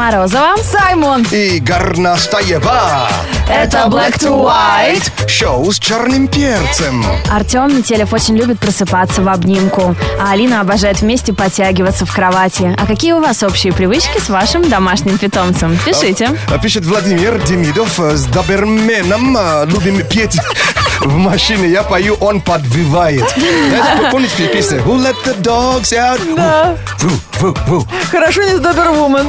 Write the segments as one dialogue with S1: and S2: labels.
S1: Морозова.
S2: Саймон.
S3: И Горностаева.
S2: Это Black to White.
S3: Шоу с черным перцем.
S1: Артем Метелев очень любит просыпаться в обнимку, а Алина обожает вместе подтягиваться в кровати. А какие у вас общие привычки с вашим домашним питомцем? Пишите.
S3: А, Пишет Владимир Демидов э, с доберменом. э, Любим петь в машине. Я пою, он подвывает. Знаешь, помните песню? Who let the dogs out?
S2: Да.
S3: Ву, ву, ву.
S2: Хорошо не с Добервумен.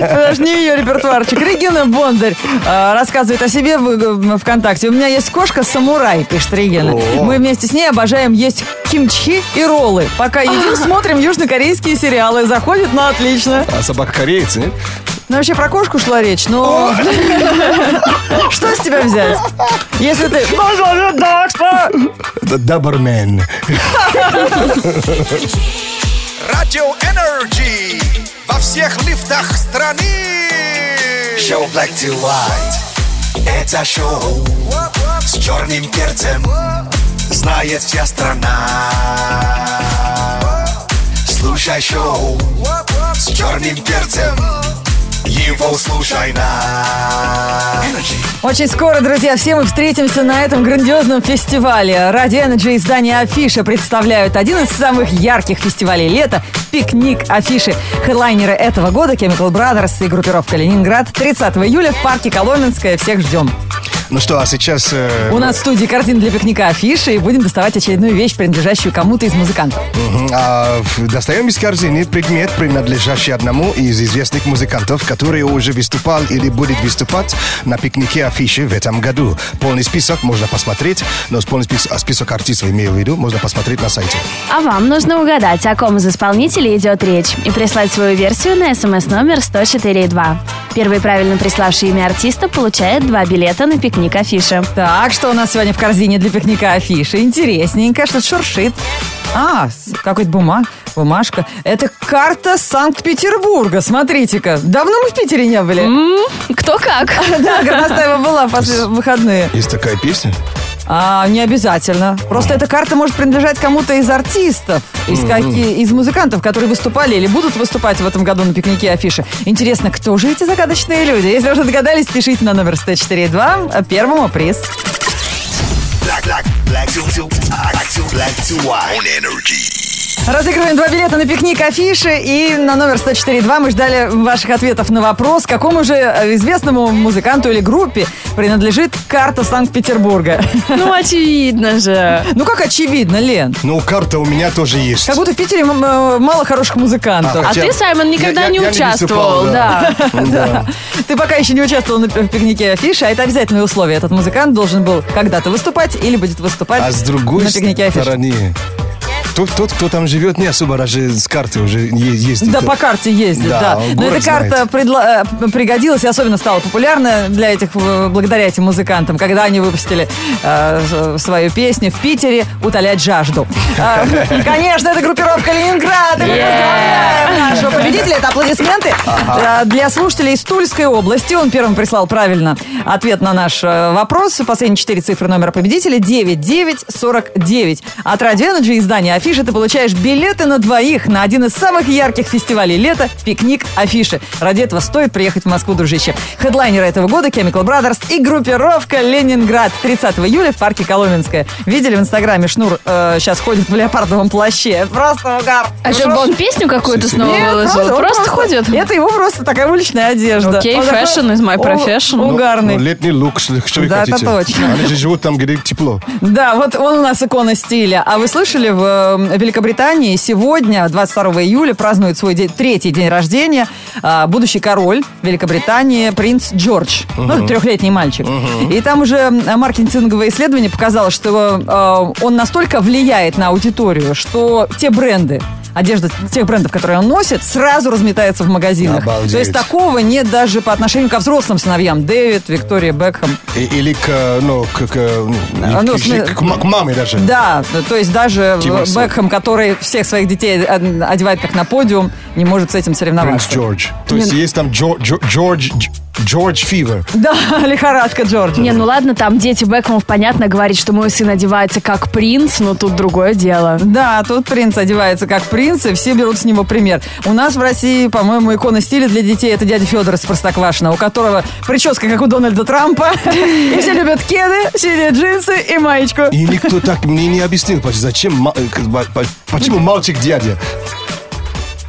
S2: Даже не ее репертуарчик. Регина Бондарь э, рассказывает о себе в ВКонтакте. У меня есть кошка самурай, пишет Регина.
S3: О.
S2: Мы вместе с ней обожаем есть кимчи и роллы. Пока едим, смотрим южнокорейские сериалы. Заходит на отлично.
S3: А собака корейцы, нет?
S2: Ну, вообще про кошку шла речь, но... Что с тебя взять? Если ты...
S3: Это добермен.
S4: Радио Energy во всех лифтах страны. Шоу Black to White. Это шоу с черным перцем. Знает вся страна. Слушай шоу с черным перцем. Его слушай на.
S2: Очень скоро, друзья, все мы встретимся на этом грандиозном фестивале. Ради Energy издание Афиша представляют один из самых ярких фестивалей лета – пикник Афиши. Хедлайнеры этого года Chemical Brothers и группировка Ленинград 30 июля в парке Коломенское. Всех ждем.
S3: Ну что, а сейчас... э,
S2: У нас в студии картина для пикника Афиши и будем доставать очередную вещь, принадлежащую кому-то из музыкантов.
S3: Мгм. А, в- достаем из корзины предмет, принадлежащий одному из известных музыкантов, который уже выступал или будет выступать на пикнике афиши в этом году. Полный список можно посмотреть, но с полный список, а список артистов, имею в виду, можно посмотреть на сайте.
S1: А вам нужно угадать, о ком из исполнителей идет речь, и прислать свою версию на смс-номер 104.2. Первый правильно приславший имя артиста получает два билета на пикник афиши.
S2: Так, что у нас сегодня в корзине для пикника Афиши? Интересненько, что-то шуршит. А, какой-то бумаг, бумажка. Это карта Санкт-Петербурга. Смотрите-ка. Давно мы в Питере не были.
S1: Кто как?
S2: Да, Горностаева была в выходные.
S3: Есть такая песня?
S2: А, не обязательно. Просто эта карта может принадлежать кому-то из артистов, из, каки- из музыкантов, которые выступали или будут выступать в этом году на пикнике афиши. Интересно, кто же эти загадочные люди? Если уже догадались, пишите на номер 104.2, а первому приз.
S4: Black, black, black to, to, black to, white. On Energy.
S2: Разыгрываем два билета на пикник афиши и на номер 104.2 мы ждали ваших ответов на вопрос, какому же э, известному музыканту или группе принадлежит карта Санкт-Петербурга.
S1: Ну, очевидно же.
S2: Ну, как очевидно, Лен.
S3: Ну, карта у меня тоже есть.
S2: Как будто в Питере э, мало хороших музыкантов.
S1: А
S3: Хотя-
S1: ты, Саймон, никогда
S3: Я- я-
S1: не
S3: я не
S1: участвовал,
S3: выступал,
S1: да.
S3: Да.
S2: Ты пока еще не участвовал на в пикнике афиши, а это обязательное условие. Этот музыкант должен был когда-то выступать или будет выступать
S3: А с другой
S2: на пикнике афиши.
S3: стороны, тот, тот, кто там живет, не особо даже с карты уже ездит.
S2: Да, по карте ездит,
S3: Да,
S2: да. Но эта карта предла- э, пригодилась и особенно стала популярна для этих, э, благодаря этим музыкантам, когда они выпустили э, свою песню в Питере «Утолять жажду». А, Конечно, это группировка «Ленинград». И мы поздравляем нашего победителя. Это аплодисменты э, для слушателей из Тульской области. Он первым прислал правильно ответ на наш э, вопрос. Последние четыре цифры номера победителя 9949. От Radio Energy издания Афиши ты получаешь билеты на двоих на один из самых ярких фестивалей лета «Пикник Афиши». Ради этого стоит приехать в Москву, дружище. Хедлайнеры этого года Chemical Brothers и группировка «Ленинград» 30 июля в парке Коломенское. Видели в Инстаграме Шнур э, сейчас ходит в леопардовом плаще. Просто угар.
S1: А это он песню какую-то снова
S2: Нет,
S1: выложил?
S2: он
S1: Просто ходит?
S2: Это его просто такая уличная одежда.
S1: Окей,
S2: такой
S1: fashion is my profession.
S3: Ну,
S2: Угарный.
S3: ну, летний лук, что, что вы
S2: Да, это
S3: хотите?
S2: точно.
S3: Они же живут там, где тепло.
S2: Да, вот он у нас икона стиля. А вы слышали, в э, Великобритании сегодня, 22 июля, празднует свой день- третий день рождения а, будущий король Великобритании принц Джордж. Ну, трехлетний мальчик. И там уже маркетинговое исследование показало, что э, он настолько влияет на аудиторию, что те бренды, одежда тех брендов, которые он носит, сразу разметается в магазинах.
S3: Обалдеть.
S2: То есть такого нет даже по отношению ко взрослым сыновьям. Дэвид, Виктория Бекхэм.
S3: И- или к, ну, к, к, ну,
S2: А, ну,
S3: к-
S2: смысле-
S3: к к маме даже.
S2: Да, то есть даже
S3: Тима Сон.
S2: Бекхэм, который всех своих детей од- одевает как на подиум, не может с этим
S3: Принц
S2: соревноваться.
S3: Джордж. То есть
S2: Не-
S3: есть там Джо- Джо- Джордж, Fever.
S2: Да, лихорадка Джорджа.
S1: Не, ну ладно, там дети Бекхэмов, понятно, говорит, что мой сын одевается как принц, но тут другое дело.
S2: Да, тут принц одевается как принц, и все берут с него пример. У нас в России, по-моему, икона стиля для детей это дядя Федор из Простоквашино, у которого прическа, как у Дональда Трампа. И все любят кеды, синие джинсы и маечку.
S3: И никто так мне не объяснил, зачем, э, почему мальчик дядя.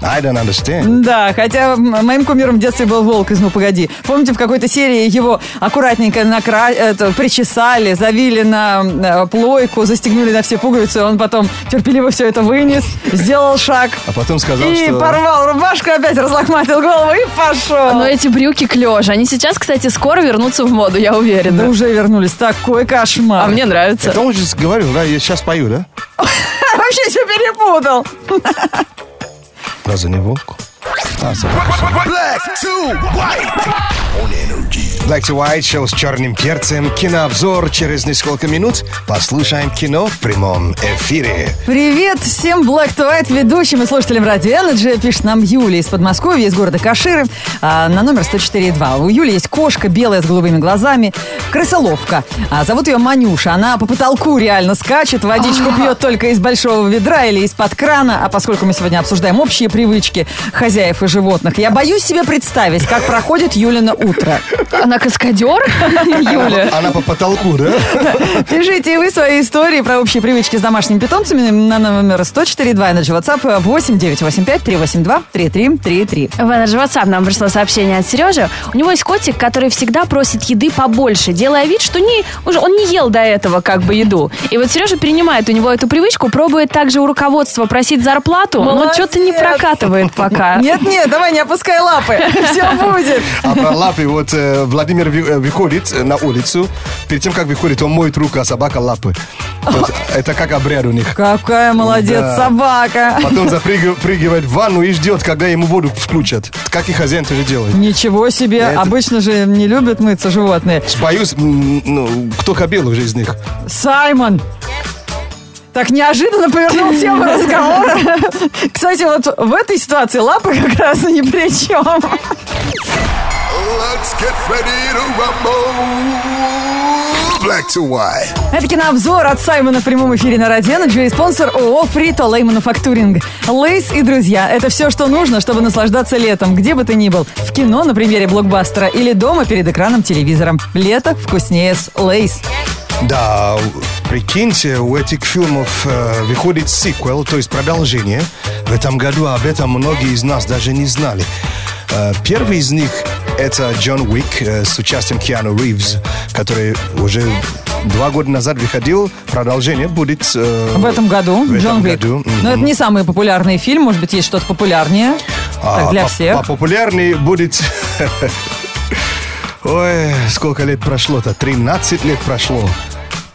S3: I don't understand.
S2: Да, хотя моим кумиром в детстве был волк из «Ну, погоди». Помните, в какой-то серии его аккуратненько накра... это, причесали, завили на э, плойку, застегнули на все пуговицы, он потом терпеливо все это вынес, сделал шаг
S3: А потом сказал,
S2: и
S3: что...
S2: порвал рубашку, опять разлохматил голову и пошел.
S1: Но эти брюки клеш, они сейчас, кстати, скоро вернутся в моду, я
S2: Да
S1: уверена.
S2: уже вернулись. Такой кошмар.
S1: А мне нравится.
S3: Это он же говорил, да, я сейчас пою, да?
S2: вообще все перепутал.
S3: Разве не волк? А.
S4: Black to white on energy.
S3: Black to White, шоу с черным перцем, кинообзор через несколько минут. Послушаем кино в прямом эфире.
S2: Привет всем Black to White ведущим и слушателям Радио Energy. Пишет нам Юлия из Подмосковья, из города Каширы, а, на номер 104.2. У Юли есть кошка белая с голубыми глазами, крысоловка. А, зовут ее Манюша. Она по потолку реально скачет, водичку пьет только из большого ведра или из-под крана. А поскольку мы сегодня обсуждаем общие привычки хозяев и животных, я боюсь себе представить, как проходит Юлина утро.
S1: Она каскадер, Юля.
S3: Она по потолку, да?
S2: Пишите и вы свои истории про общие привычки с домашними питомцами на номер 104.2 Energy WhatsApp 8 985 382 3333.
S1: В Energy WhatsApp нам пришло сообщение от Сережи. У него есть котик, который всегда просит еды побольше, делая вид, что не, уже он не ел до этого как бы еду. И вот Сережа перенимает у него эту привычку, пробует также у руководства просить зарплату, но
S2: Молодец.
S1: что-то не прокатывает пока.
S2: Нет-нет, давай не опускай лапы, все будет.
S3: А про лапы, вот э, Владимир э, выходит э, на улицу, перед тем, как выходит, он моет руку, а собака лапы. Вот это как обряд у них.
S2: Какая молодец
S3: Да.
S2: собака.
S3: Потом запрыгивает в ванну и ждет, когда ему воду включат. Как и хозяин тоже делает.
S2: Ничего себе,
S3: Это-
S2: обычно же не любят мыться животные.
S3: Боюсь, ну, кто кобел уже из них.
S2: Саймон! Так неожиданно повернул тему разговора. Кстати, вот в этой ситуации лапы как раз ни при чем.
S4: Let's get ready to rumble. Black to white.
S2: Это кинообзор от Саймона в прямом эфире на Радио Energy и спонсор ООО «Фрито Лей Мануфактуринг». Lay's и друзья – это все, что нужно, чтобы наслаждаться летом, где бы ты ни был. В кино на примере блокбастера или дома перед экраном телевизора. Лето вкуснее с Lay's.
S3: Да, прикиньте, у этих фильмов э, выходит сиквел, то есть продолжение. В этом году об этом многие из нас даже не знали. Э, первый из них это Джон Уик э, с участием Киану Ривз, который уже два года назад выходил. Продолжение будет... э,
S2: В этом году
S3: в этом
S2: Джон Уик.
S3: году.
S2: Но это
S3: Мгм.
S2: не самый популярный фильм, может быть, есть что-то популярнее. Так, для
S3: по-
S2: всех.
S3: Популярный будет... Ой, сколько лет прошло-то? 13 лет прошло.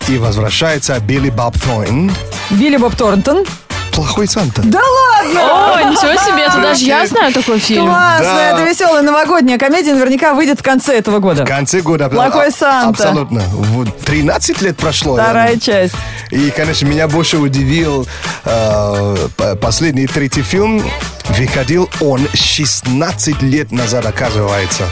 S3: И возвращается Билли Боб Thornton.
S2: Билли Боб Торнтон.
S3: Плохой Санта.
S2: Да ладно!
S1: О, ничего себе, это даже я знаю такой фильм.
S2: Классно,
S3: Да.
S2: это веселая новогодняя комедия, наверняка выйдет в конце этого года.
S3: В конце года.
S2: Плохой
S3: А-
S2: Санта.
S3: Абсолютно. Вот 13 лет прошло.
S2: Вторая
S3: Я-
S2: часть.
S3: И, конечно, меня больше удивил э, последний третий фильм. Выходил он 16 лет назад, оказывается.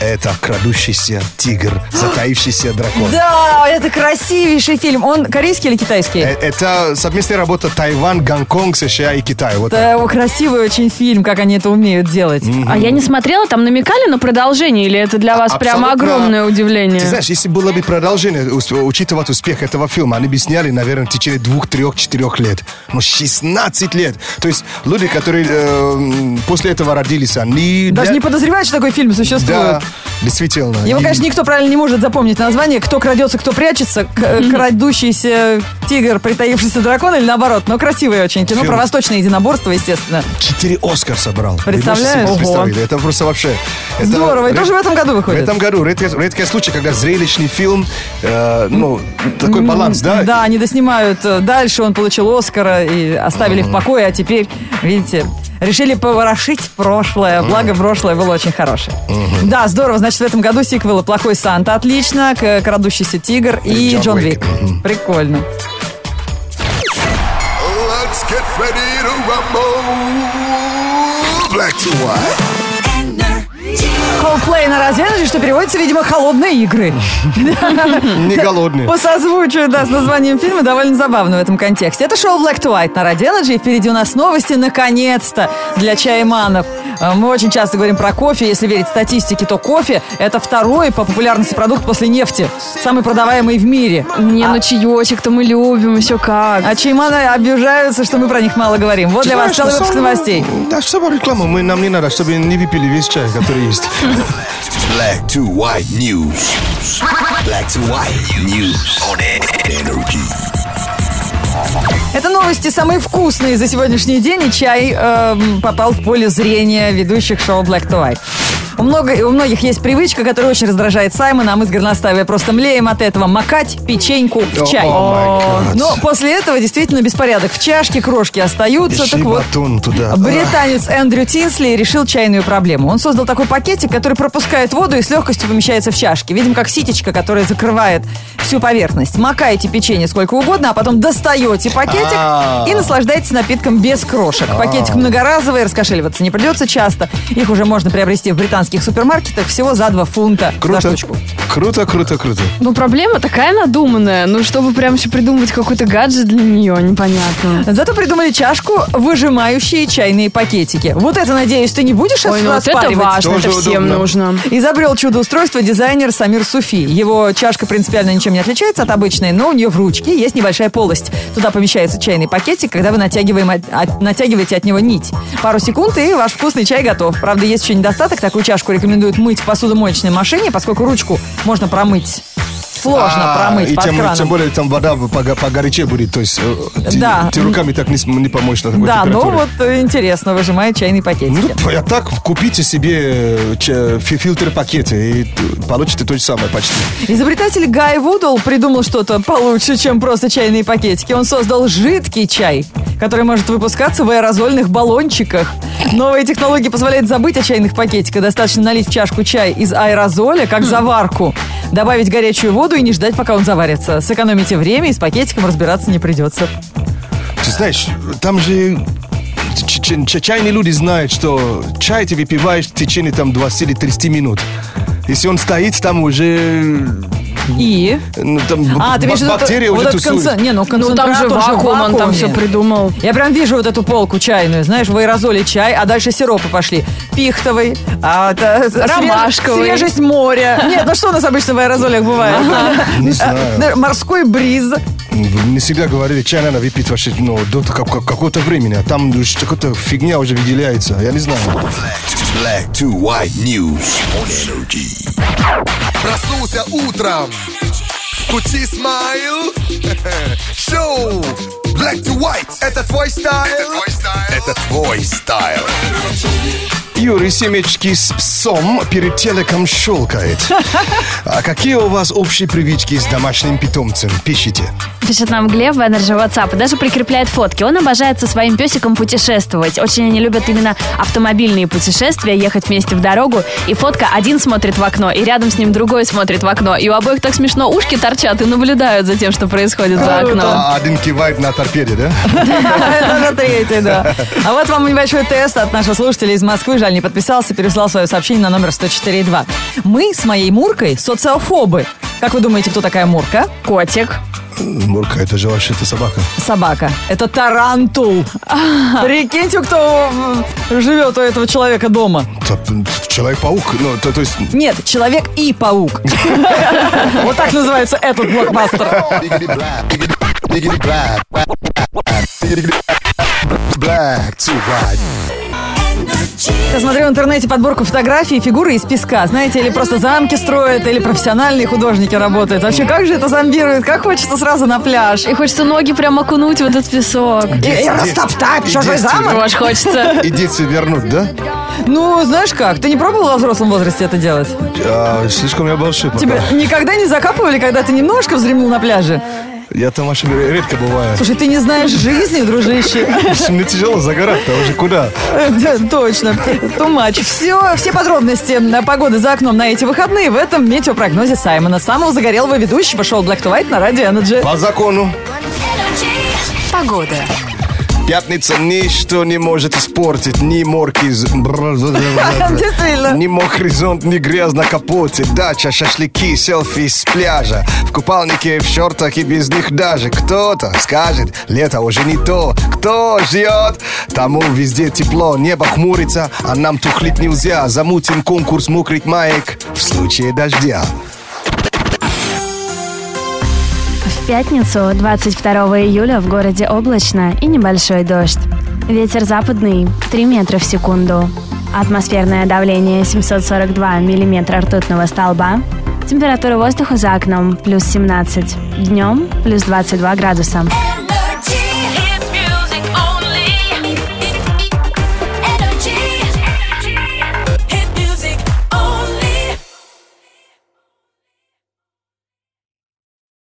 S3: Это «Крадущийся тигр», «Затаившийся дракон».
S2: Да, это красивейший фильм. Он корейский или китайский?
S3: Э, Это совместная работа Тайвань, Гонконг, США и Китай. Вот
S2: Это красивый очень фильм, как они это умеют делать.
S1: А я не смотрела, там намекали на продолжение, или это для вас прямо
S3: Абсолютно.
S1: огромное удивление?
S3: Ты знаешь, если было бы продолжение, ус- учитывать успех этого фильма, они бы сняли, наверное, в течение двух, трех, четырех лет. Но 16 лет. То есть люди, которые э, м, после этого родились, они...
S2: Даже
S3: для-
S2: не подозревают, что такой фильм существует.
S3: Да, действительно.
S2: Его,
S3: И-
S2: конечно, никто правильно не может запомнить название. Кто крадется, кто прячется. К- Крадущийся тигр, притаившийся дракон или наоборот. Но красивое очень кино.
S3: Фильм.
S2: Про восточное единоборство, естественно.
S3: Четыре Оскар собрал.
S2: Представляешь? Ого.
S3: Это просто вообще... это
S2: Здорово. И
S3: ред-
S2: тоже в этом году
S3: В
S2: выходит.
S3: этом году редкий, редкий случай, когда зрелищный фильм, э, ну, такой баланс, да?
S2: Да, они доснимают э, дальше, он получил Оскара и оставили в покое, а теперь, видите, решили поворошить прошлое, благо прошлое было очень хорошее. Да, здорово, значит, в этом году сиквелы «Плохой Санта» отлично, «Крадущийся тигр» и,
S3: И «Джон.
S2: Вик». Прикольно.
S4: Let's get ready to rumble. Black to white.
S2: Coldplay на Energy, что переводится, видимо, «Холодные игры».
S3: Не голодный.
S2: По созвучию, да, с названием фильма довольно забавно в этом контексте. Это шоу Black to White на Радио и впереди у нас новости, наконец-то, для чайманов. Э, Мы очень часто говорим про кофе. Если верить статистике, то кофе – это второй по популярности продукт после нефти. Самый продаваемый в мире.
S1: Не, ну чаечек-то мы любим, еще как.
S2: А чайманы обижаются, что мы про них мало говорим. Вот для вас
S3: Знаешь,
S2: целый
S3: на
S2: выпуск
S3: самом-
S2: новостей.
S3: Да, чтобы реклама, мы, нам не надо, чтобы не выпили весь чай, который есть.
S4: Black to white news. Black to white news on energy.
S2: Это новости самые вкусные за сегодняшний день, и чай эм, попал в поле зрения ведущих шоу Black to White. У, много, у многих есть привычка, которая очень раздражает Саймона, а мы с Горностаевой просто млеем от этого. Макать печеньку в чай.
S3: Гад.
S2: Но после этого действительно беспорядок. В чашке крошки остаются.
S3: Ищи
S2: так вот,
S3: туда.
S2: Британец Эндрю Тинсли решил чайную проблему. Он создал такой пакетик, который пропускает воду и с легкостью помещается в чашке. Видим, как ситечка, которая закрывает всю поверхность. Макаете печенье сколько угодно, а потом достаете пакетик
S3: А.
S2: и наслаждаетесь напитком без крошек. Пакетик многоразовый, раскошеливаться не придется часто. Их уже можно приобрести в британских супермаркетах всего за 2 фунта за
S3: Круто.
S2: штучку.
S3: Круто, круто, круто.
S1: Ну, проблема такая надуманная. Ну, чтобы прям еще придумать какой-то гаджет для нее, непонятно.
S2: Зато придумали чашку, выжимающие чайные пакетики. Вот это, надеюсь, ты не будешь
S1: Ой, ну вот это важно, это
S3: Тоже
S1: всем
S3: удобно.
S1: нужно.
S2: Изобрел чудо-устройство дизайнер Самир Суфи. Его чашка принципиально ничем не отличается от обычной, но у нее в ручке есть небольшая полость. Туда помещается чайный пакетик, когда вы натягиваем от- натягиваете от него нить. Пару секунд, и ваш вкусный чай готов. Правда, есть еще недостаток. Такую чашку рекомендуют мыть в посудомоечной машине, поскольку ручку можно промыть. Сложно
S3: А,
S2: промыть
S3: и
S2: под
S3: тем,
S2: краном.
S3: тем более там вода погорячее будет, то есть э, ты,
S2: Да.
S3: ты руками так не, не помоешь на такой
S2: Да, ну вот э, интересно, выжимает чайные пакетики.
S3: Ну, а так купите себе э, ч- фи- фильтр-пакеты и получите то же самое почти.
S2: Изобретатель Гай Вудл придумал что-то получше, чем просто чайные пакетики. Он создал жидкий чай, который может выпускаться в аэрозольных баллончиках. Новая технология позволяет забыть о чайных пакетиках. Достаточно налить чашку чай из аэрозоля, как заварку. Добавить горячую воду и не ждать, пока он заварится. Сэкономите время и с пакетиком разбираться не придется.
S3: Ты знаешь, там же чайные люди знают, что чай ты выпиваешь в течение там 20 или 30 минут. Если он стоит, там уже
S2: И...
S3: ну, там б-
S2: А, ты имеешь в виду
S3: бактерии
S2: вот
S3: уже
S2: этот
S3: тусуют.
S2: концен- Не, ну
S1: Ну, там же вакуум, он там все придумал.
S2: Я прям вижу вот эту полку чайную, знаешь, в аэрозоле чай, а дальше сиропы пошли. Пихтовый, а, это, свеж-
S1: Ромашковый.
S2: свежесть моря. Нет, ну что у нас обычно в аэрозолях бывает?
S3: Не знаю.
S2: Морской бриз.
S3: Не всегда говорили, чай надо выпить вообще ну, до как- как- какого-то времени, а там какая-то фигня уже выделяется. Я не знаю.
S4: Black to white news on energy. Проснулся утром. Включи smile. Шоу. Black to white. Это твой style. Это твой style. Это твой style.
S3: Юрий Семечки с псом перед телеком щелкает. А какие у вас общие привычки с домашним питомцем? Пишите.
S1: Пишет нам Глеб в Energy WhatsApp и даже прикрепляет фотки. Он обожает со своим песиком путешествовать. Очень они любят именно автомобильные путешествия, ехать вместе в дорогу. И фотка один смотрит в окно, и рядом с ним другой смотрит в окно. И у обоих так смешно ушки торчат и наблюдают за тем, что происходит за окном.
S3: А один кивает на торпеде, да?
S2: Это уже третий, да. А вот вам небольшой тест от нашего слушателя из Москвы. Жаль, не подписался, переслал свое сообщение на номер 104.2. Мы с моей Муркой социофобы. Как вы думаете, кто такая Мурка?
S1: Котик.
S3: Мурка, это же вообще-то собака.
S2: Собака. Это тарантул. Прикиньте, кто живет у этого человека дома.
S3: Человек-паук, ну, то, то есть...
S2: Нет, человек и паук. Вот так называется этот блокбастер.
S4: Black to white.
S2: Я смотрю в интернете подборку фотографий и фигуры из песка. Знаете, или просто замки строят, или профессиональные художники работают. Вообще, как же это зомбирует? Как хочется сразу на пляж.
S1: И хочется ноги прям окунуть в этот песок.
S2: И, и растоптать чужой замок.
S1: Тоже хочется.
S3: И детство вернуть, да?
S2: Ну, знаешь как, ты не пробовал во взрослом возрасте это делать?
S3: А, слишком я большой пока.
S2: Тебя никогда не закапывали, когда ты немножко вздремнул на пляже?
S3: Я там вообще редко бываю.
S2: Слушай, ты не знаешь жизни, дружище.
S3: Мне тяжело загорать-то уже куда?
S2: Да, Точно. Much. Все, все подробности на погоды за окном на эти выходные в этом метеопрогнозе Саймона, самого загорелого ведущего шоу Black to White на радио Energy.
S3: По закону.
S5: Погода.
S3: Пятница ничто не может испортить. Ни морки... из-
S2: Действительно.
S3: Ни мокрый зонт, ни грязь на капоте. Дача, шашлыки, селфи с пляжа. В купальнике, в шортах и без них даже. Кто-то скажет, лето уже не то. Кто ждет? Тому везде тепло, небо хмурится, а нам тухлить нельзя. Замутим конкурс мокрых маек в случае дождя.
S1: В пятницу, 22 июля, в городе облачно и небольшой дождь. Ветер западный 3 метра в секунду. Атмосферное давление 742 миллиметра ртутного столба. Температура воздуха за окном плюс 17. Днем плюс 22 градуса.